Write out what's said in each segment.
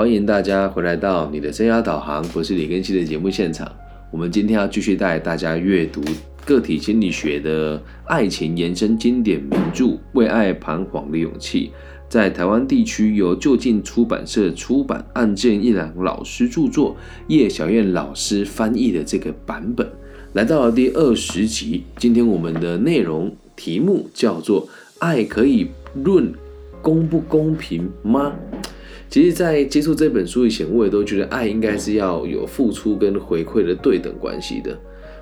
欢迎大家回来到你的生涯导航，我是李根熙的节目现场。我们今天要继续带大家阅读个体心理学的爱情延伸经典名著《为爱彷徨的勇气》，在台湾地区由就近出版社出版，案件一郎老师著作，叶小燕老师翻译的这个版本，来到了第二十集。今天我们的内容题目叫做“爱可以论公不公平吗？”其实，在接触这本书以前，我也都觉得爱应该是要有付出跟回馈的对等关系的。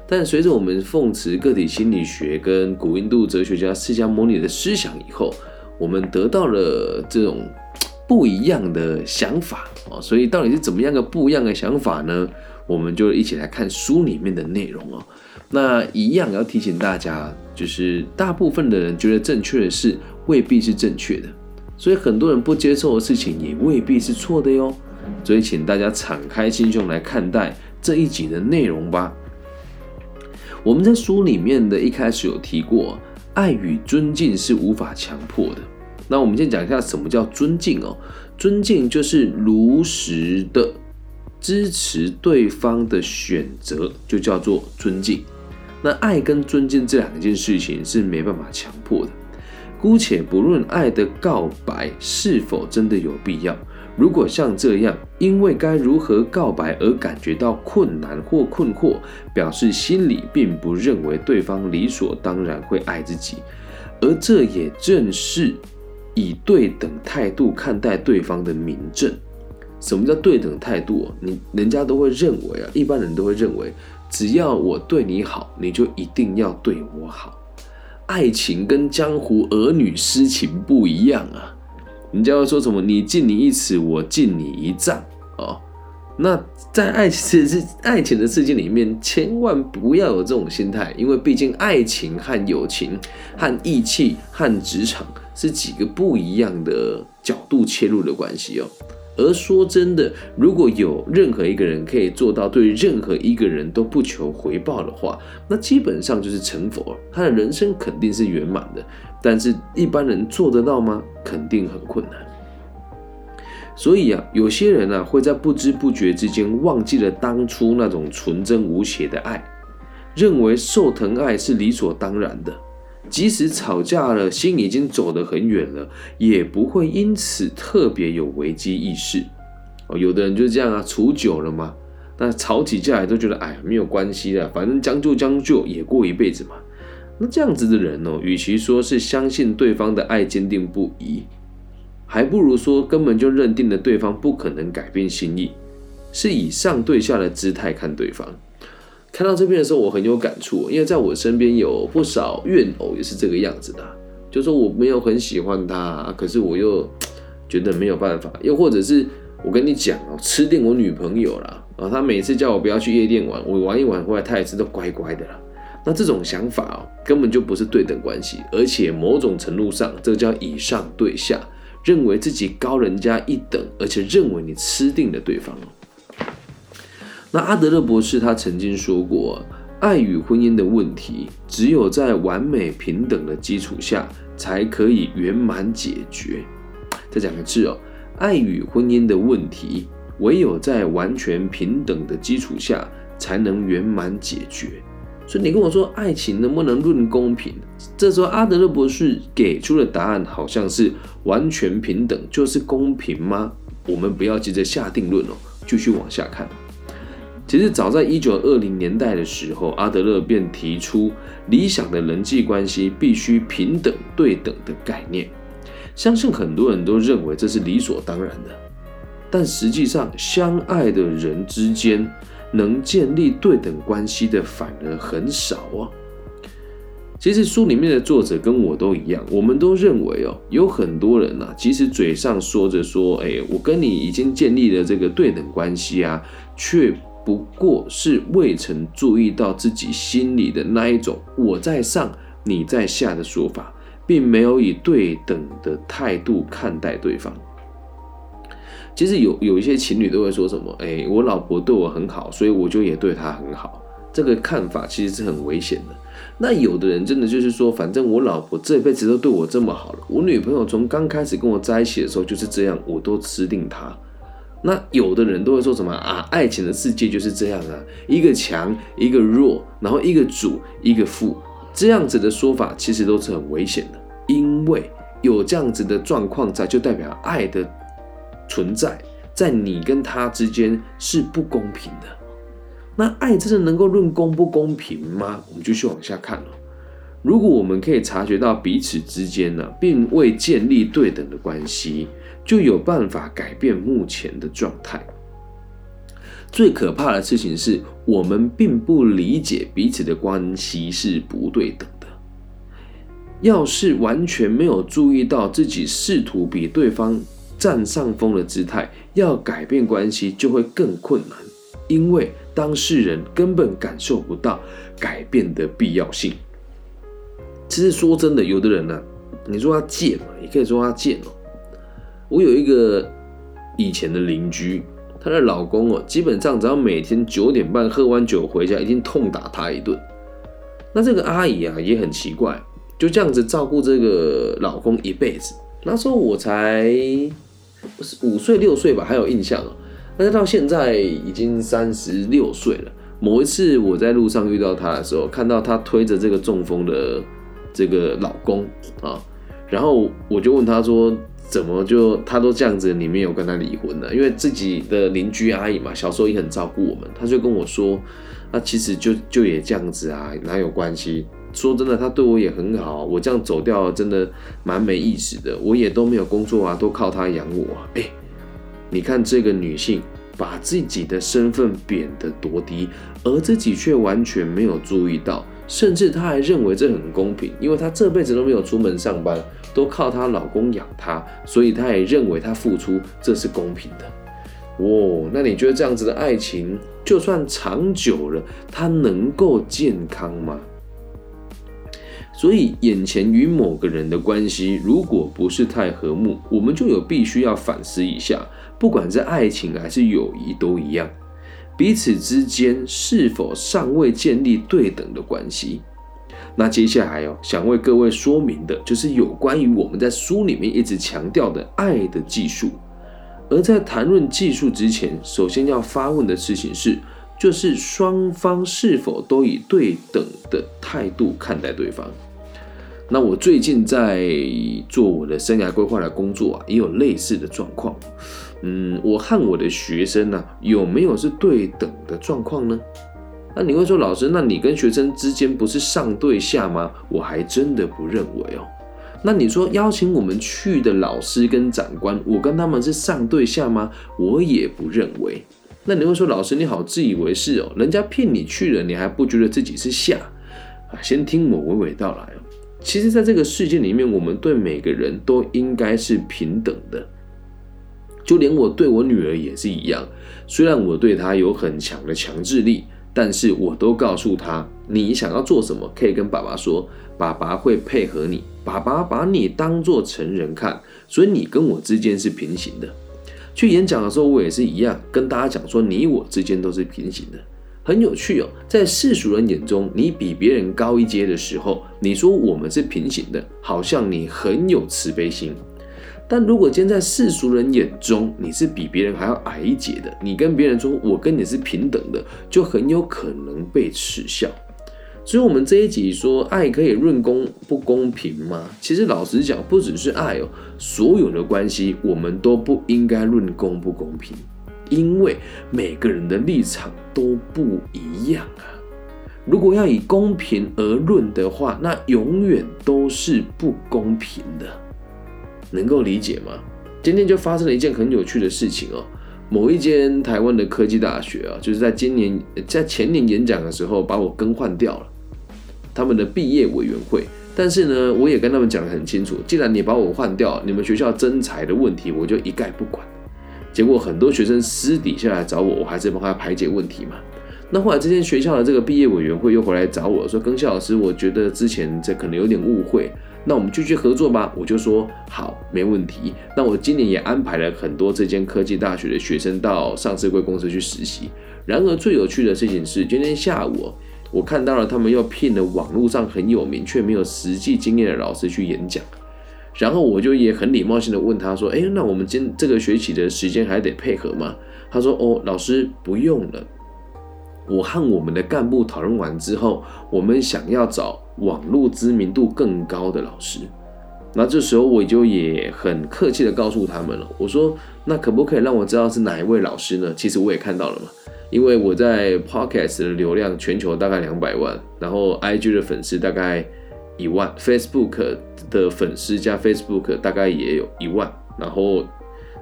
但随着我们奉持个体心理学跟古印度哲学家释迦牟尼的思想以后，我们得到了这种不一样的想法哦。所以，到底是怎么样个不一样的想法呢？我们就一起来看书里面的内容哦。那一样要提醒大家，就是大部分的人觉得正确的事，未必是正确的。所以很多人不接受的事情也未必是错的哟。所以请大家敞开心胸来看待这一集的内容吧。我们在书里面的一开始有提过，爱与尊敬是无法强迫的。那我们先讲一下什么叫尊敬哦。尊敬就是如实的支持对方的选择，就叫做尊敬。那爱跟尊敬这两件事情是没办法强迫的。姑且不论爱的告白是否真的有必要，如果像这样，因为该如何告白而感觉到困难或困惑，表示心里并不认为对方理所当然会爱自己，而这也正是以对等态度看待对方的明证。什么叫对等态度？你人家都会认为啊，一般人都会认为，只要我对你好，你就一定要对我好。爱情跟江湖儿女私情不一样啊！人家会说什么“你敬你一尺，我敬你一丈”哦。那在爱情世 爱情的世界里面，千万不要有这种心态，因为毕竟爱情和友情、和义气、和职场是几个不一样的角度切入的关系哦。而说真的，如果有任何一个人可以做到对任何一个人都不求回报的话，那基本上就是成佛，他的人生肯定是圆满的。但是，一般人做得到吗？肯定很困难。所以啊，有些人啊，会在不知不觉之间忘记了当初那种纯真无邪的爱，认为受疼爱是理所当然的。即使吵架了，心已经走得很远了，也不会因此特别有危机意识。哦，有的人就是这样啊，处久了嘛，那吵起架来都觉得，哎，没有关系的，反正将就将就也过一辈子嘛。那这样子的人哦，与其说是相信对方的爱坚定不移，还不如说根本就认定了对方不可能改变心意，是以上对下的姿态看对方。看到这边的时候，我很有感触，因为在我身边有不少怨偶也是这个样子的，就说我没有很喜欢他，可是我又觉得没有办法，又或者是我跟你讲哦，吃定我女朋友了啊，他每次叫我不要去夜店玩，我玩一玩回来，他也是都乖乖的了。那这种想法哦，根本就不是对等关系，而且某种程度上，这个叫以上对下，认为自己高人家一等，而且认为你吃定了对方哦。那阿德勒博士他曾经说过，爱与婚姻的问题，只有在完美平等的基础下，才可以圆满解决。再讲个字哦，爱与婚姻的问题，唯有在完全平等的基础下，才能圆满解决。所以你跟我说，爱情能不能论公平？这时候阿德勒博士给出的答案，好像是完全平等就是公平吗？我们不要急着下定论哦，继续往下看。其实早在一九二零年代的时候，阿德勒便提出理想的人际关系必须平等对等的概念。相信很多人都认为这是理所当然的，但实际上，相爱的人之间能建立对等关系的反而很少啊。其实书里面的作者跟我都一样，我们都认为哦，有很多人呐，即使嘴上说着说，哎，我跟你已经建立了这个对等关系啊，却不过是未曾注意到自己心里的那一种“我在上，你在下”的说法，并没有以对等的态度看待对方。其实有有一些情侣都会说什么：“哎，我老婆对我很好，所以我就也对她很好。”这个看法其实是很危险的。那有的人真的就是说，反正我老婆这辈子都对我这么好了，我女朋友从刚开始跟我在一起的时候就是这样，我都吃定她。那有的人都会说什么啊？爱情的世界就是这样啊，一个强一个弱，然后一个主一个副，这样子的说法其实都是很危险的，因为有这样子的状况在，就代表爱的存在在你跟他之间是不公平的。那爱真的能够论公不公平吗？我们继续往下看了。如果我们可以察觉到彼此之间呢，并未建立对等的关系。就有办法改变目前的状态。最可怕的事情是我们并不理解彼此的关系是不对等的。要是完全没有注意到自己试图比对方占上风的姿态，要改变关系就会更困难，因为当事人根本感受不到改变的必要性。其实说真的，有的人呢，你说他贱嘛，也可以说他贱哦。我有一个以前的邻居，她的老公哦，基本上只要每天九点半喝完酒回家，一定痛打她一顿。那这个阿姨啊也很奇怪，就这样子照顾这个老公一辈子。那时候我才五岁六岁吧，还有印象哦。但是到现在已经三十六岁了。某一次我在路上遇到她的时候，看到她推着这个中风的这个老公啊，然后我就问他说。怎么就他都这样子，你没有跟他离婚呢？因为自己的邻居阿姨嘛，小时候也很照顾我们，他就跟我说，那其实就就也这样子啊，哪有关系？说真的，他对我也很好，我这样走掉真的蛮没意思的，我也都没有工作啊，都靠他养我。哎，你看这个女性把自己的身份贬得多低，而自己却完全没有注意到。甚至她还认为这很公平，因为她这辈子都没有出门上班，都靠她老公养她，所以她也认为她付出这是公平的。哦，那你觉得这样子的爱情，就算长久了，它能够健康吗？所以眼前与某个人的关系，如果不是太和睦，我们就有必须要反思一下，不管是爱情还是友谊都一样。彼此之间是否尚未建立对等的关系？那接下来哦，想为各位说明的就是有关于我们在书里面一直强调的爱的技术。而在谈论技术之前，首先要发问的事情是，就是双方是否都以对等的态度看待对方？那我最近在做我的生涯规划的工作啊，也有类似的状况。嗯，我和我的学生呢，有没有是对等的状况呢？那你会说，老师，那你跟学生之间不是上对下吗？我还真的不认为哦。那你说邀请我们去的老师跟长官，我跟他们是上对下吗？我也不认为。那你会说，老师你好自以为是哦，人家骗你去了，你还不觉得自己是下啊？先听我娓娓道来哦。其实，在这个世界里面，我们对每个人都应该是平等的。就连我对我女儿也是一样，虽然我对她有很强的强制力，但是我都告诉她，你想要做什么，可以跟爸爸说，爸爸会配合你，爸爸把你当做成人看，所以你跟我之间是平行的。去演讲的时候，我也是一样，跟大家讲说，你我之间都是平行的，很有趣哦。在世俗人眼中，你比别人高一阶的时候，你说我们是平行的，好像你很有慈悲心。但如果今天在世俗人眼中你是比别人还要矮一截的，你跟别人说我跟你是平等的，就很有可能被耻笑。所以，我们这一集说爱可以论公不公平吗？其实老实讲，不只是爱哦，所有的关系我们都不应该论公不公平，因为每个人的立场都不一样啊。如果要以公平而论的话，那永远都是不公平的。能够理解吗？今天就发生了一件很有趣的事情哦。某一间台湾的科技大学啊，就是在今年在前年演讲的时候把我更换掉了，他们的毕业委员会。但是呢，我也跟他们讲得很清楚，既然你把我换掉，你们学校征才的问题我就一概不管。结果很多学生私底下来找我，我还是帮他排解问题嘛。那后来这间学校的这个毕业委员会又回来找我说：“庚孝老师，我觉得之前这可能有点误会。”那我们继续合作吧，我就说好，没问题。那我今年也安排了很多这间科技大学的学生到上市贵公司去实习。然而最有趣的事情是，今天下午我看到了他们又聘了网络上很有名却没有实际经验的老师去演讲。然后我就也很礼貌性的问他说：“哎，那我们今这个学期的时间还得配合吗？”他说：“哦，老师不用了。我和我们的干部讨论完之后，我们想要找网络知名度更高的老师。那这时候我就也很客气的告诉他们了，我说：那可不可以让我知道是哪一位老师呢？其实我也看到了嘛，因为我在 Podcast 的流量全球大概两百万，然后 IG 的粉丝大概。”一万，Facebook 的粉丝加 Facebook 大概也有一万，然后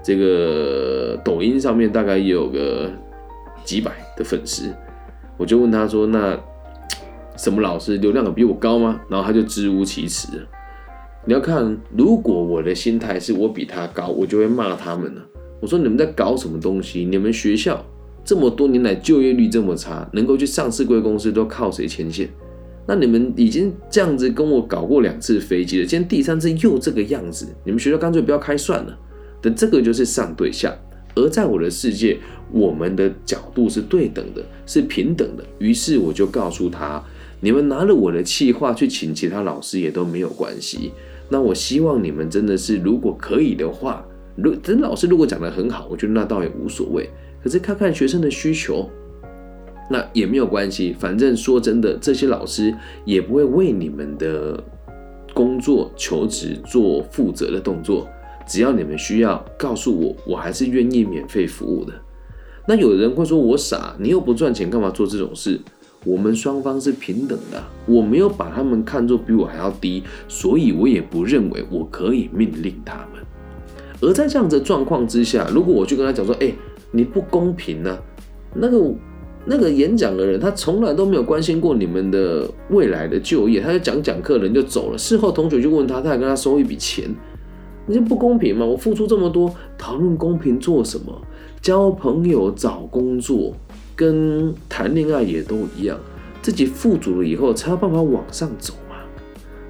这个抖音上面大概也有个几百的粉丝，我就问他说：“那什么老师流量比我高吗？”然后他就支吾其词。你要看，如果我的心态是我比他高，我就会骂他们了。我说：“你们在搞什么东西？你们学校这么多年来就业率这么差，能够去上市贵公司都靠谁牵线？”那你们已经这样子跟我搞过两次飞机了，今天第三次又这个样子，你们学校干脆不要开算了。等这个就是上对下，而在我的世界，我们的角度是对等的，是平等的。于是我就告诉他，你们拿了我的气话去请其他老师也都没有关系。那我希望你们真的是，如果可以的话，如真老师如果讲的很好，我觉得那倒也无所谓。可是看看学生的需求。那也没有关系，反正说真的，这些老师也不会为你们的工作求职做负责的动作。只要你们需要告诉我，我还是愿意免费服务的。那有人会说我傻，你又不赚钱，干嘛做这种事？我们双方是平等的，我没有把他们看作比我还要低，所以我也不认为我可以命令他们。而在这样的状况之下，如果我去跟他讲说，哎，你不公平呢，那个。那个演讲的人，他从来都没有关心过你们的未来的就业，他就讲讲课，人就走了。事后同学就问他，他还跟他收一笔钱，你这不公平吗？我付出这么多，讨论公平做什么？交朋友、找工作，跟谈恋爱也都一样，自己富足了以后，才有办法往上走嘛。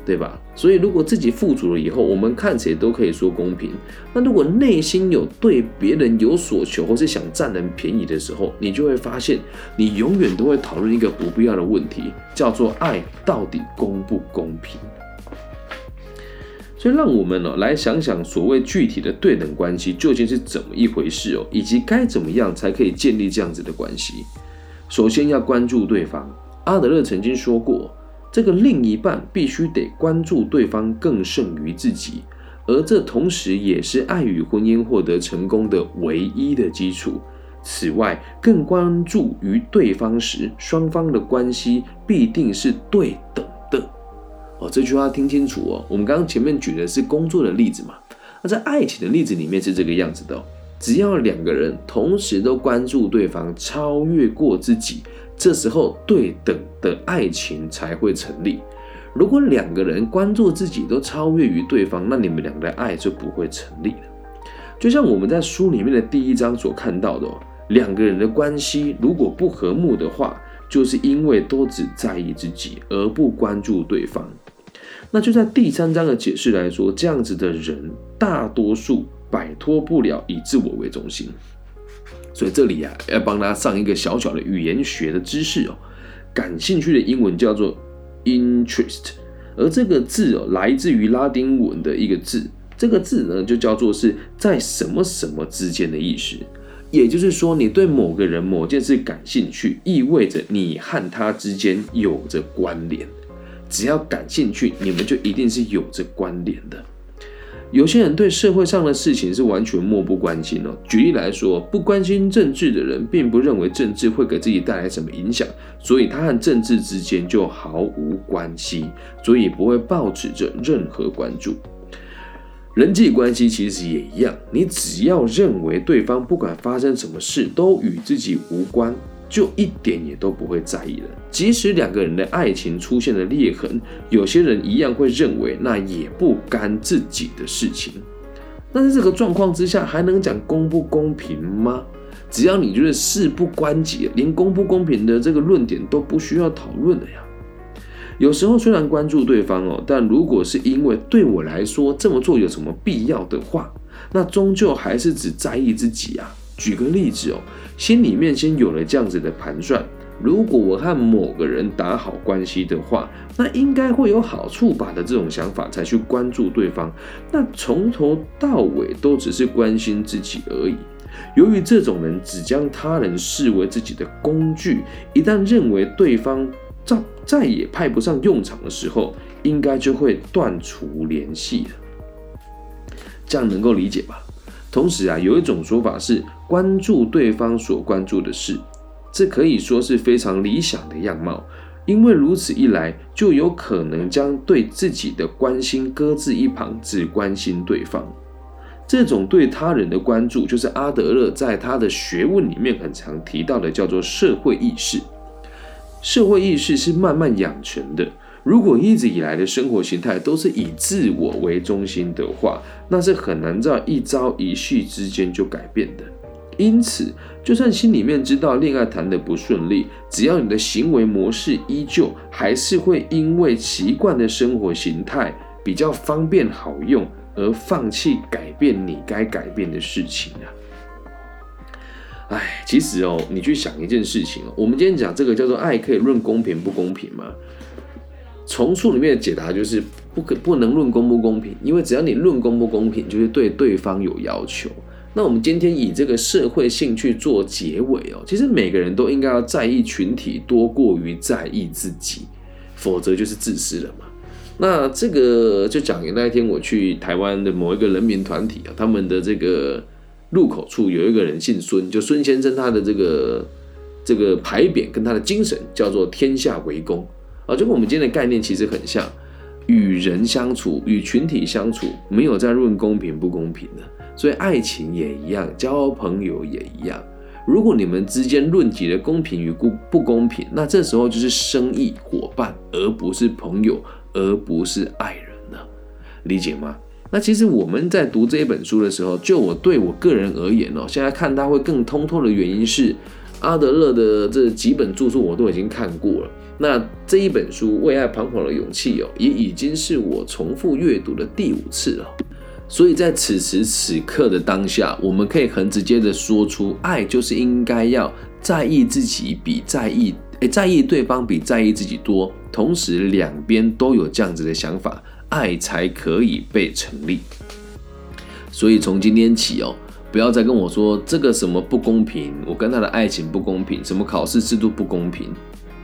对吧？所以如果自己富足了以后，我们看谁都可以说公平。那如果内心有对别人有所求，或是想占人便宜的时候，你就会发现，你永远都会讨论一个不必要的问题，叫做爱到底公不公平。所以让我们呢来想想，所谓具体的对等关系究竟是怎么一回事哦，以及该怎么样才可以建立这样子的关系。首先要关注对方。阿德勒曾经说过。这个另一半必须得关注对方更胜于自己，而这同时也是爱与婚姻获得成功的唯一的基础。此外，更关注于对方时，双方的关系必定是对等。哦，这句话听清楚哦。我们刚刚前面举的是工作的例子嘛？那在爱情的例子里面是这个样子的：只要两个人同时都关注对方，超越过自己。这时候，对等的爱情才会成立。如果两个人关注自己都超越于对方，那你们两个的爱就不会成立了。就像我们在书里面的第一章所看到的，两个人的关系如果不和睦的话，就是因为都只在意自己而不关注对方。那就在第三章的解释来说，这样子的人大多数摆脱不了以自我为中心。所以这里啊，要帮他上一个小小的语言学的知识哦。感兴趣的英文叫做 interest，而这个字哦，来自于拉丁文的一个字，这个字呢就叫做是在什么什么之间的意思。也就是说，你对某个人、某件事感兴趣，意味着你和他之间有着关联。只要感兴趣，你们就一定是有着关联的。有些人对社会上的事情是完全漠不关心哦。举例来说，不关心政治的人，并不认为政治会给自己带来什么影响，所以他和政治之间就毫无关系，所以不会抱持着任何关注。人际关系其实也一样，你只要认为对方不管发生什么事都与自己无关。就一点也都不会在意了。即使两个人的爱情出现了裂痕，有些人一样会认为那也不干自己的事情。那在这个状况之下，还能讲公不公平吗？只要你觉得事不关己，连公不公平的这个论点都不需要讨论了呀。有时候虽然关注对方哦，但如果是因为对我来说这么做有什么必要的话，那终究还是只在意自己啊。举个例子哦。心里面先有了这样子的盘算，如果我和某个人打好关系的话，那应该会有好处吧的这种想法才去关注对方。那从头到尾都只是关心自己而已。由于这种人只将他人视为自己的工具，一旦认为对方再再也派不上用场的时候，应该就会断除联系了。这样能够理解吧？同时啊，有一种说法是关注对方所关注的事，这可以说是非常理想的样貌，因为如此一来，就有可能将对自己的关心搁置一旁，只关心对方。这种对他人的关注，就是阿德勒在他的学问里面很常提到的，叫做社会意识。社会意识是慢慢养成的。如果一直以来的生活形态都是以自我为中心的话，那是很难在一朝一夕之间就改变的。因此，就算心里面知道恋爱谈得不顺利，只要你的行为模式依旧，还是会因为习惯的生活形态比较方便好用，而放弃改变你该改变的事情啊。哎，其实哦，你去想一件事情哦，我们今天讲这个叫做爱，可以论公平不公平吗？从书里面的解答就是不可不能论公不公平，因为只要你论公不公平，就是对对方有要求。那我们今天以这个社会性去做结尾哦，其实每个人都应该要在意群体多过于在意自己，否则就是自私了嘛。那这个就讲那一天我去台湾的某一个人民团体啊，他们的这个入口处有一个人姓孙，就孙先生，他的这个这个牌匾跟他的精神叫做天下为公。啊，就跟我们今天的概念其实很像，与人相处、与群体相处，没有在论公平不公平的，所以爱情也一样，交朋友也一样。如果你们之间论及的公平与不不公平，那这时候就是生意伙伴，而不是朋友，而不是爱人了，理解吗？那其实我们在读这一本书的时候，就我对我个人而言哦，现在看它会更通透的原因是。阿德勒的这几本著作我都已经看过了，那这一本书《为爱彷徨的勇气》哦，也已经是我重复阅读的第五次了。所以在此时此刻的当下，我们可以很直接的说出，爱就是应该要在意自己比在意，诶，在意对方比在意自己多，同时两边都有这样子的想法，爱才可以被成立。所以从今天起哦。不要再跟我说这个什么不公平，我跟他的爱情不公平，什么考试制度不公平。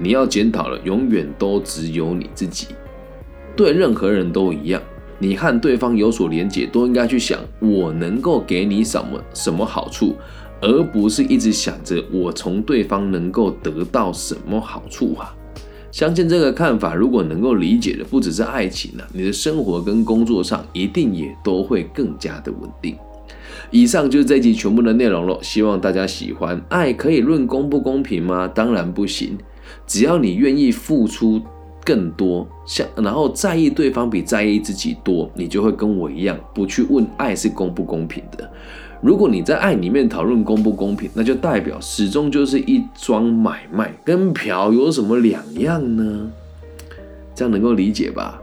你要检讨了，永远都只有你自己。对任何人都一样，你和对方有所连结，都应该去想我能够给你什么什么好处，而不是一直想着我从对方能够得到什么好处啊。相信这个看法，如果能够理解的不只是爱情呢，你的生活跟工作上一定也都会更加的稳定。以上就是这集全部的内容了，希望大家喜欢。爱可以论公不公平吗？当然不行。只要你愿意付出更多，像然后在意对方比在意自己多，你就会跟我一样，不去问爱是公不公平的。如果你在爱里面讨论公不公平，那就代表始终就是一桩买卖，跟嫖有什么两样呢？这样能够理解吧？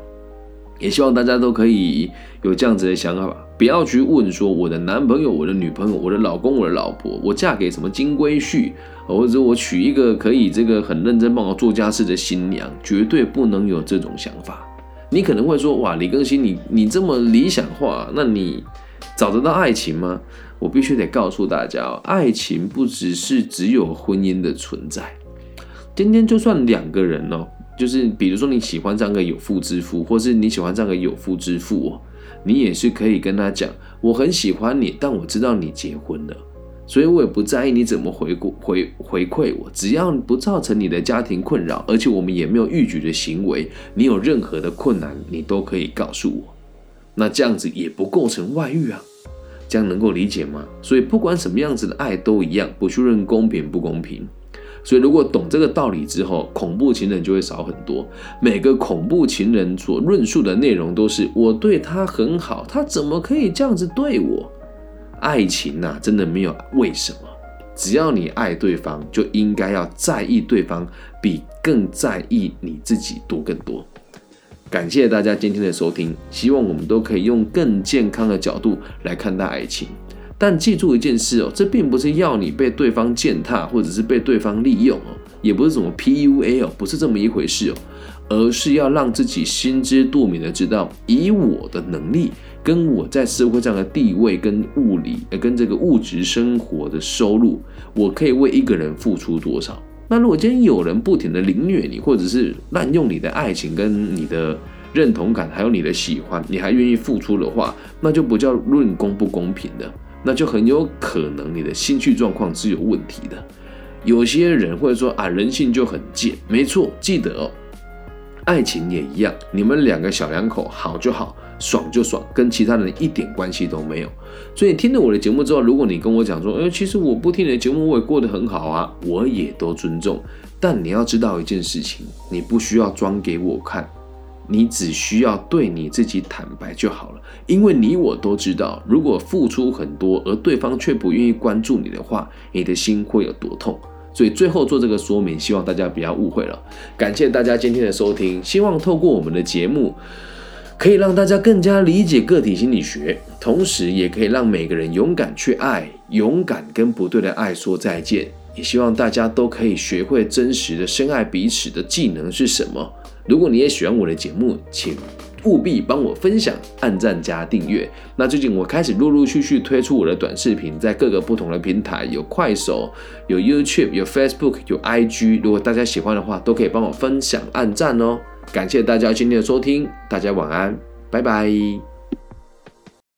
也希望大家都可以有这样子的想法吧，不要去问说我的男朋友、我的女朋友、我的老公、我的老婆，我嫁给什么金龟婿，或者我娶一个可以这个很认真帮我做家事的新娘，绝对不能有这种想法。你可能会说，哇，李更新，你你这么理想化，那你找得到爱情吗？我必须得告诉大家，爱情不只是只有婚姻的存在。今天就算两个人哦。就是比如说你喜欢这样个有妇之夫，或是你喜欢这样个有妇之妇哦，你也是可以跟他讲，我很喜欢你，但我知道你结婚了，所以我也不在意你怎么回过回回馈我，只要不造成你的家庭困扰，而且我们也没有逾矩的行为，你有任何的困难，你都可以告诉我，那这样子也不构成外遇啊，这样能够理解吗？所以不管什么样子的爱都一样，不去论公平不公平。所以，如果懂这个道理之后，恐怖情人就会少很多。每个恐怖情人所论述的内容都是我对他很好，他怎么可以这样子对我？爱情呐，真的没有为什么。只要你爱对方，就应该要在意对方，比更在意你自己多更多。感谢大家今天的收听，希望我们都可以用更健康的角度来看待爱情。但记住一件事哦，这并不是要你被对方践踏，或者是被对方利用哦，也不是什么 PUA 哦，不是这么一回事哦，而是要让自己心知肚明的知道，以我的能力跟我在社会上的地位跟物理呃跟这个物质生活的收入，我可以为一个人付出多少。那如果今天有人不停的凌虐你，或者是滥用你的爱情跟你的认同感，还有你的喜欢，你还愿意付出的话，那就不叫论公不公平的，那就很有可能你的心绪状况是有问题的。有些人会说啊，人性就很贱，没错，记得哦，爱情也一样，你们两个小两口好就好。爽就爽，跟其他人一点关系都没有。所以听了我的节目之后，如果你跟我讲说，哎，其实我不听你的节目，我也过得很好啊，我也都尊重。但你要知道一件事情，你不需要装给我看，你只需要对你自己坦白就好了。因为你我都知道，如果付出很多，而对方却不愿意关注你的话，你的心会有多痛。所以最后做这个说明，希望大家不要误会了。感谢大家今天的收听，希望透过我们的节目。可以让大家更加理解个体心理学，同时也可以让每个人勇敢去爱，勇敢跟不对的爱说再见。也希望大家都可以学会真实的深爱彼此的技能是什么。如果你也喜欢我的节目，请务必帮我分享、按赞加订阅。那最近我开始陆陆续续推出我的短视频，在各个不同的平台，有快手、有 YouTube、有 Facebook、有 IG。如果大家喜欢的话，都可以帮我分享、按赞哦。感谢大家今天的收听，大家晚安，拜拜。